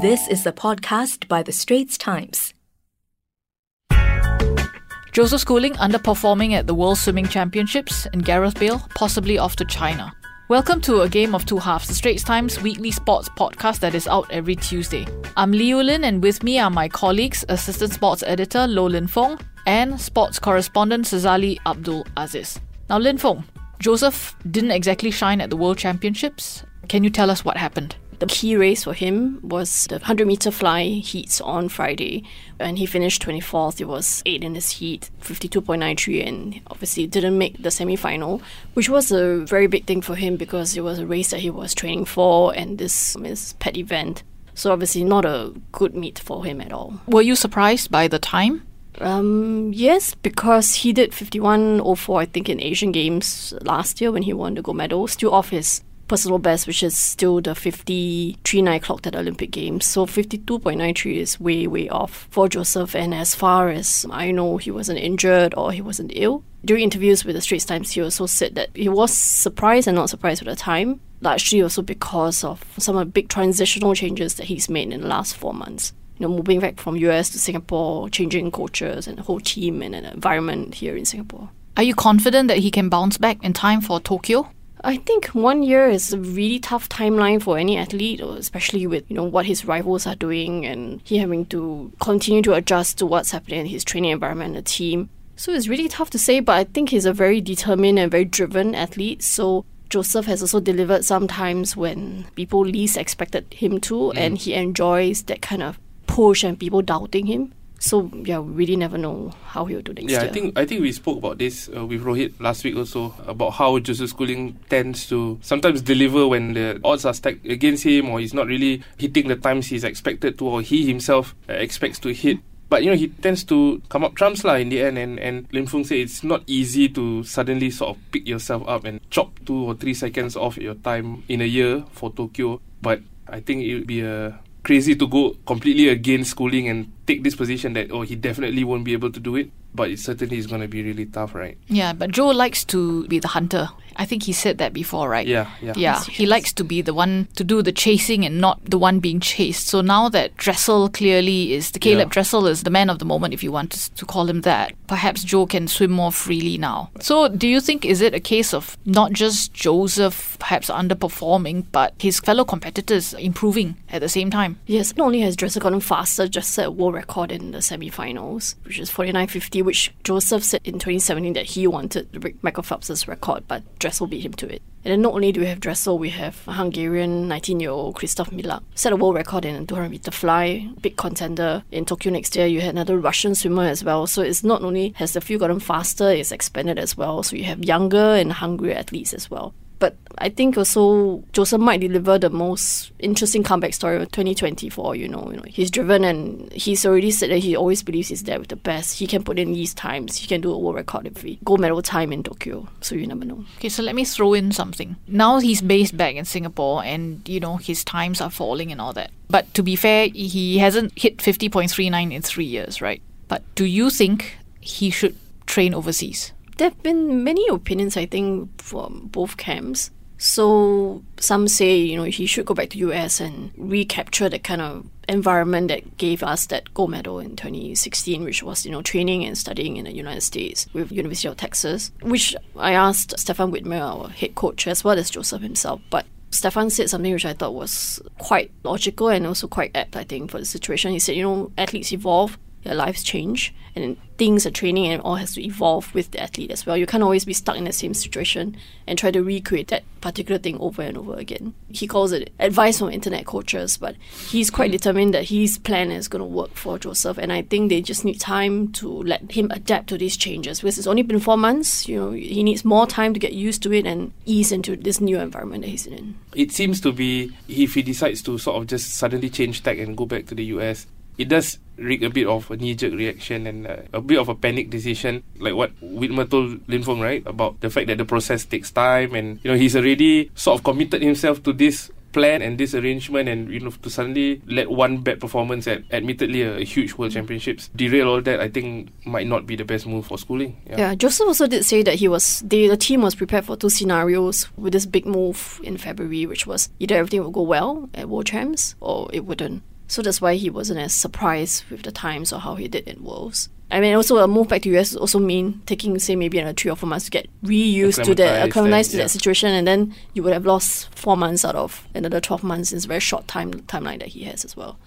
This is a podcast by The Straits Times. Joseph Schooling underperforming at the World Swimming Championships and Gareth Bale possibly off to China. Welcome to A Game of Two Halves, the Straits Times weekly sports podcast that is out every Tuesday. I'm Liu Lin and with me are my colleagues, Assistant Sports Editor Low Lin Fhoong and Sports Correspondent Sazali Abdul Aziz. Now Lin Fong, Joseph didn't exactly shine at the World Championships. Can you tell us what happened? The key race for him was the 100 meter fly heats on Friday, and he finished 24th. It was 8 in his heat, 52.93, and obviously didn't make the semi final, which was a very big thing for him because it was a race that he was training for, and this is pet event. So obviously not a good meet for him at all. Were you surprised by the time? Um, yes, because he did 51.04, I think, in Asian Games last year when he won the gold medal, still off his personal best, which is still the 53.9 clocked at the Olympic Games. So 52.93 is way, way off for Joseph. And as far as I know, he wasn't injured or he wasn't ill. During interviews with the Straits Times, he also said that he was surprised and not surprised at the time, largely also because of some of the big transitional changes that he's made in the last four months. You know, moving back from US to Singapore, changing cultures and the whole team and an environment here in Singapore. Are you confident that he can bounce back in time for Tokyo? I think one year is a really tough timeline for any athlete, especially with you know what his rivals are doing and he having to continue to adjust to what's happening in his training environment and the team. So it's really tough to say, but I think he's a very determined and very driven athlete. So Joseph has also delivered sometimes when people least expected him to, mm. and he enjoys that kind of push and people doubting him. So yeah, we really never know how he'll do next yeah, year. I think I think we spoke about this uh, with Rohit last week also about how Joseph Schooling tends to sometimes deliver when the odds are stacked against him or he's not really hitting the times he's expected to or he himself uh, expects to hit. But you know he tends to come up trumps lah in the end, and and Lin Fhoong said it's not easy to suddenly sort of pick yourself up and chop two or three seconds off your time in a year for Tokyo. But I think it would be a crazy to go completely against schooling and take this position that oh he definitely won't be able to do it but it certainly is going to be really tough right yeah but joe likes to be the hunter I think he said that before, right? Yeah, yeah. Yeah, he likes to be the one to do the chasing and not the one being chased. So now that Dressel clearly is the Caleb yeah. Dressel is the man of the moment, if you want to call him that, perhaps Joe can swim more freely now. So do you think is it a case of not just Joseph perhaps underperforming, but his fellow competitors improving at the same time? Yes, not only has Dressel gotten faster, just set a world record in the semi-finals, which is 49.50, which Joseph said in 2017 that he wanted to break Michael Phelps' record, but Dressel beat him to it. And then not only do we have Dressel, we have Hungarian 19 year old Kristof Milak. Set a world record in 200 meter fly, big contender. In Tokyo next year, you had another Russian swimmer as well. So it's not only has the field gotten faster, it's expanded as well. So you have younger and hungrier athletes as well. But I think also Joseph might deliver the most interesting comeback story of 2024. You know, you know, he's driven and he's already said that he always believes he's there with the best. He can put in these times. He can do a world record if he gold medal time in Tokyo. So you never know. Okay, so let me throw in something. Now he's based back in Singapore, and you know his times are falling and all that. But to be fair, he hasn't hit 50.39 in three years, right? But do you think he should train overseas? There have been many opinions, I think, from both camps. So some say, you know, he should go back to US and recapture the kind of environment that gave us that gold medal in 2016, which was, you know, training and studying in the United States with University of Texas, which I asked Stefan Widmer, our head coach, as well as Joseph himself. But Stefan said something which I thought was quite logical and also quite apt, I think, for the situation. He said, you know, athletes evolve their lives change and things are training and all has to evolve with the athlete as well. You can't always be stuck in the same situation and try to recreate that particular thing over and over again. He calls it advice from internet coaches, but he's quite determined that his plan is going to work for Joseph. And I think they just need time to let him adapt to these changes. Because it's only been four months, you know, he needs more time to get used to it and ease into this new environment that he's in. It seems to be if he decides to sort of just suddenly change tack and go back to the US, it does reek a bit of a knee-jerk reaction and uh, a bit of a panic decision, like what Widmer told Lin Fhoong, right, about the fact that the process takes time, and you know he's already sort of committed himself to this plan and this arrangement, and you know to suddenly let one bad performance at admittedly a, huge world championships derail all that, I think might not be the best move for schooling. Yeah. yeah, Joseph also did say that he was the the team was prepared for two scenarios with this big move in February, which was either everything would go well at World Champs or it wouldn't. So that's why he wasn't as surprised with the times or how he did in Worlds. I mean, also a move back to US also mean taking, say, maybe another three or four months to get reused to that, Acclimatized acclimatized to and- yeah. that situation, and then you would have lost four months out of another 12 months. It's a very short time timeline that he has as well.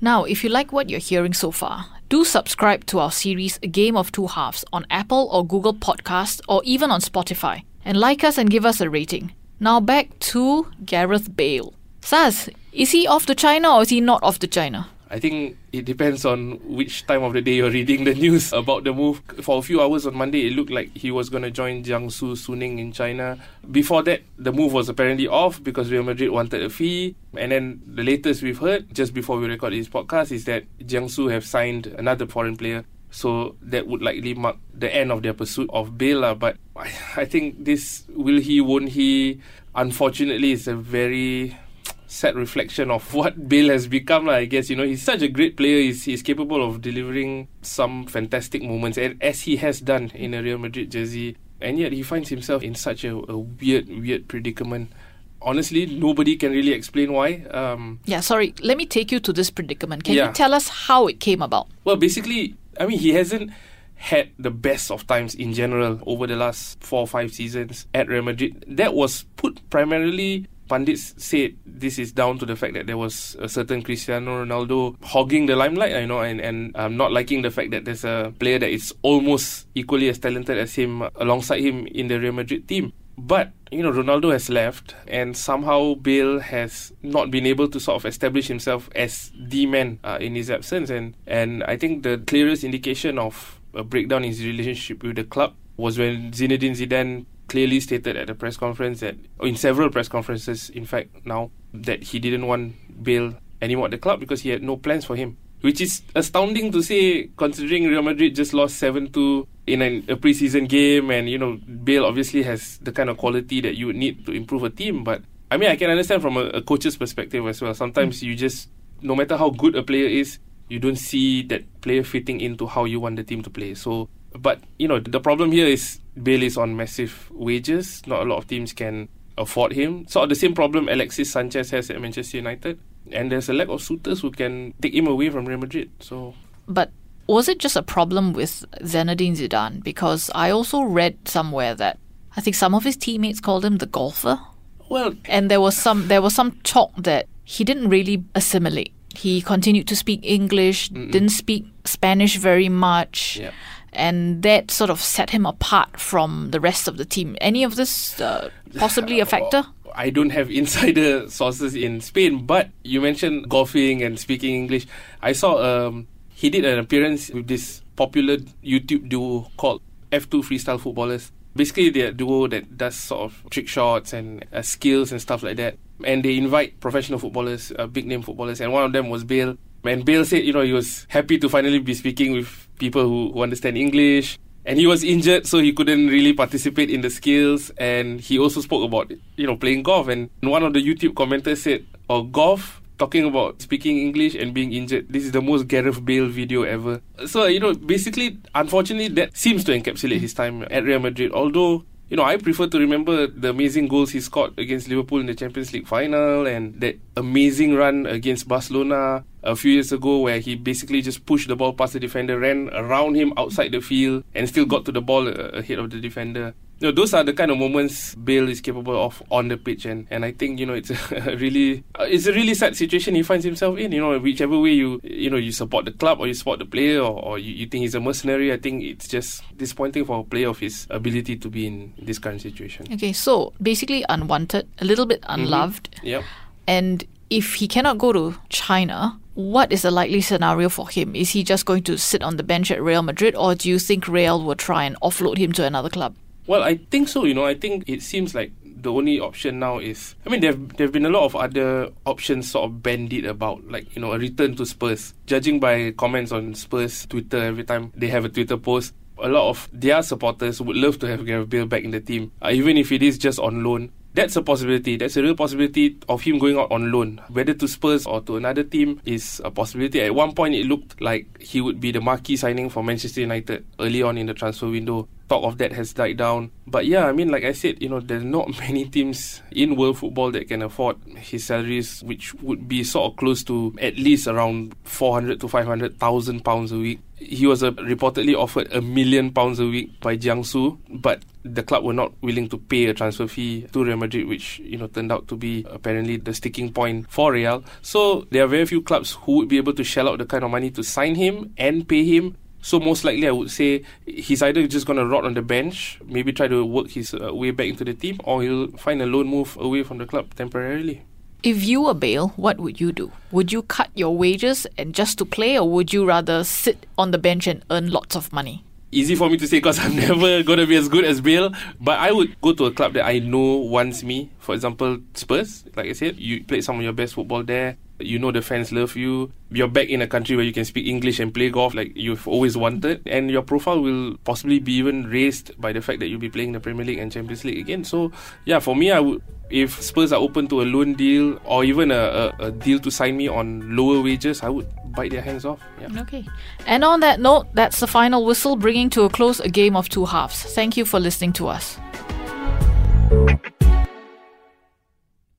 Now, if you like what you're hearing so far, do subscribe to our series A Game of Two Halves on Apple or Google Podcasts or even on Spotify. And like us and give us a rating. Now back to Gareth Bale. Saz, is he off to China or is he not off to China? I think it depends on which time of the day you're reading the news about the move. For a few hours on Monday, it looked like he was going to join Jiangsu Suning in China. Before that, the move was apparently off because Real Madrid wanted a fee. And then the latest we've heard, just before we record this podcast, is that Jiangsu have signed another foreign player. So that would likely mark the end of their pursuit of Bale. But I, I think this will he, won't he, unfortunately, is a very sad reflection of what Bale has become. I guess you know he's such a great player. He's, he's capable of delivering some fantastic moments, and as he has done in a Real Madrid jersey. And yet he finds himself in such a, a weird, weird predicament. Honestly, nobody can really explain why. Um, Yeah, sorry, let me take you to this predicament. Can Yeah. you tell us how it came about? Well, basically, I mean, he hasn't had the best of times in general over the last four or five seasons at Real Madrid. That was put primarily. Pundits said this is down to the fact that there was a certain Cristiano Ronaldo hogging the limelight, you know, and, and um, not liking the fact that there's a player that is almost equally as talented as him alongside him in the Real Madrid team. But you know, Ronaldo has left, and somehow Bale has not been able to sort of establish himself as the man uh, in his absence. And and I think the clearest indication of a breakdown in his relationship with the club was when Zinedine Zidane clearly stated at a press conference that, or in several press conferences, in fact, now that he didn't want Bale anymore at the club because he had no plans for him. Which is astounding to say, considering Real Madrid just lost 7 2 in an, a preseason game, and you know, Bale obviously has the kind of quality that you would need to improve a team. But I mean, I can understand from a, a coach's perspective as well. Sometimes you just, no matter how good a player is, you don't see that player fitting into how you want the team to play. So, but you know, the problem here is Bale is on massive wages. Not a lot of teams can afford him. Sort of the same problem Alexis Sanchez has at Manchester United. And there's a lack of suitors who can take him away from Real Madrid. So But was it just a problem with Zinedine Zidane? Because I also read somewhere that I think some of his teammates called him the golfer, well, and there was some there was some talk that he didn't really assimilate. He continued to speak English, didn't speak Spanish very much. Yeah. And that sort of set him apart from the rest of the team. Any of this uh, possibly a factor? I don't have insider sources in Spain, but you mentioned golfing and speaking English. I saw um, he did an appearance with this popular YouTube duo called F2 Freestyle Footballers. Basically, they're a duo that does sort of trick shots and uh, skills and stuff like that. And they invite professional footballers, uh, big name footballers, and one of them was Bale. And Bale said, you know, he was happy to finally be speaking with people who, who understand English. And he was injured, so he couldn't really participate in the skills. And he also spoke about, you know, playing golf. And one of the YouTube commenters said, "Oh, golf." Talking about speaking English and being injured. This is the most Gareth Bale video ever. So, you know, basically, unfortunately, that seems to encapsulate his time at Real Madrid. Although, you know, I prefer to remember the amazing goals he scored against Liverpool in the Champions League final and that amazing run against Barcelona a few years ago where he basically just pushed the ball past the defender, ran around him outside the field and still got to the ball uh, ahead of the defender. You know, those are the kind of moments Bale is capable of on the pitch, and, and I think you know it's a really uh, it's a really sad situation he finds himself in. You know, whichever way you you know you support the club or you support the player or, or you, you think he's a mercenary, I think it's just disappointing for a player of his ability to be in this current situation. Okay, so basically unwanted, a little bit unloved. Yep. And if he cannot go to China, what is the likely scenario for him? Is he just going to sit on the bench at Real Madrid, or do you think Real will try and offload him to another club? Well, I think so. You know, I think it seems like the only option now is. I mean, there've there've been a lot of other options sort of bandied about, like you know, a return to Spurs. Judging by comments on Spurs Twitter every time they have a Twitter post, a lot of their supporters would love to have Gareth Bale back in the team, uh, even if it is just on loan. That's a possibility. That's a real possibility of him going out on loan. Whether to Spurs or to another team is a possibility. At one point, it looked like he would be the marquee signing for Manchester United early on in the transfer window. talk of that has died down. But yeah, I mean, like I said, you know, there's not many teams in world football that can afford his salaries, which would be sort of close to at least around 400 to 500,000 pounds a week. He was uh, reportedly offered a million pounds a week by Jiangsu, but the club were not willing to pay a transfer fee to Real Madrid, which you know turned out to be apparently the sticking point for Real. So there are very few clubs who would be able to shell out the kind of money to sign him and pay him so most likely, I would say he's either just going to rot on the bench, maybe try to work his uh, way back into the team, or he'll find a loan move away from the club temporarily. If you were Bale, what would you do? Would you cut your wages and just to play, or would you rather sit on the bench and earn lots of money? Easy for me to say because I'm never going to be as good as Bale. But I would go to a club that I know wants me. For example, Spurs. Like I said, you played some of your best football there you know the fans love you you're back in a country where you can speak english and play golf like you've always wanted and your profile will possibly be even raised by the fact that you'll be playing the premier league and champions league again so yeah for me i would if spurs are open to a loan deal or even a, a, a deal to sign me on lower wages i would bite their hands off yeah. okay and on that note that's the final whistle bringing to a close a game of two halves thank you for listening to us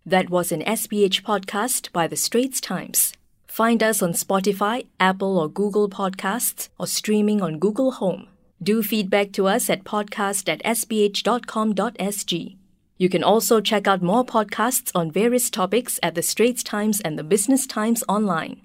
That was an SPH podcast by The Straits Times. Find us on Spotify, Apple or Google Podcasts, or streaming on Google Home. Do feedback to us at podcast at sph.com.sg. You can also check out more podcasts on various topics at The Straits Times and The Business Times online.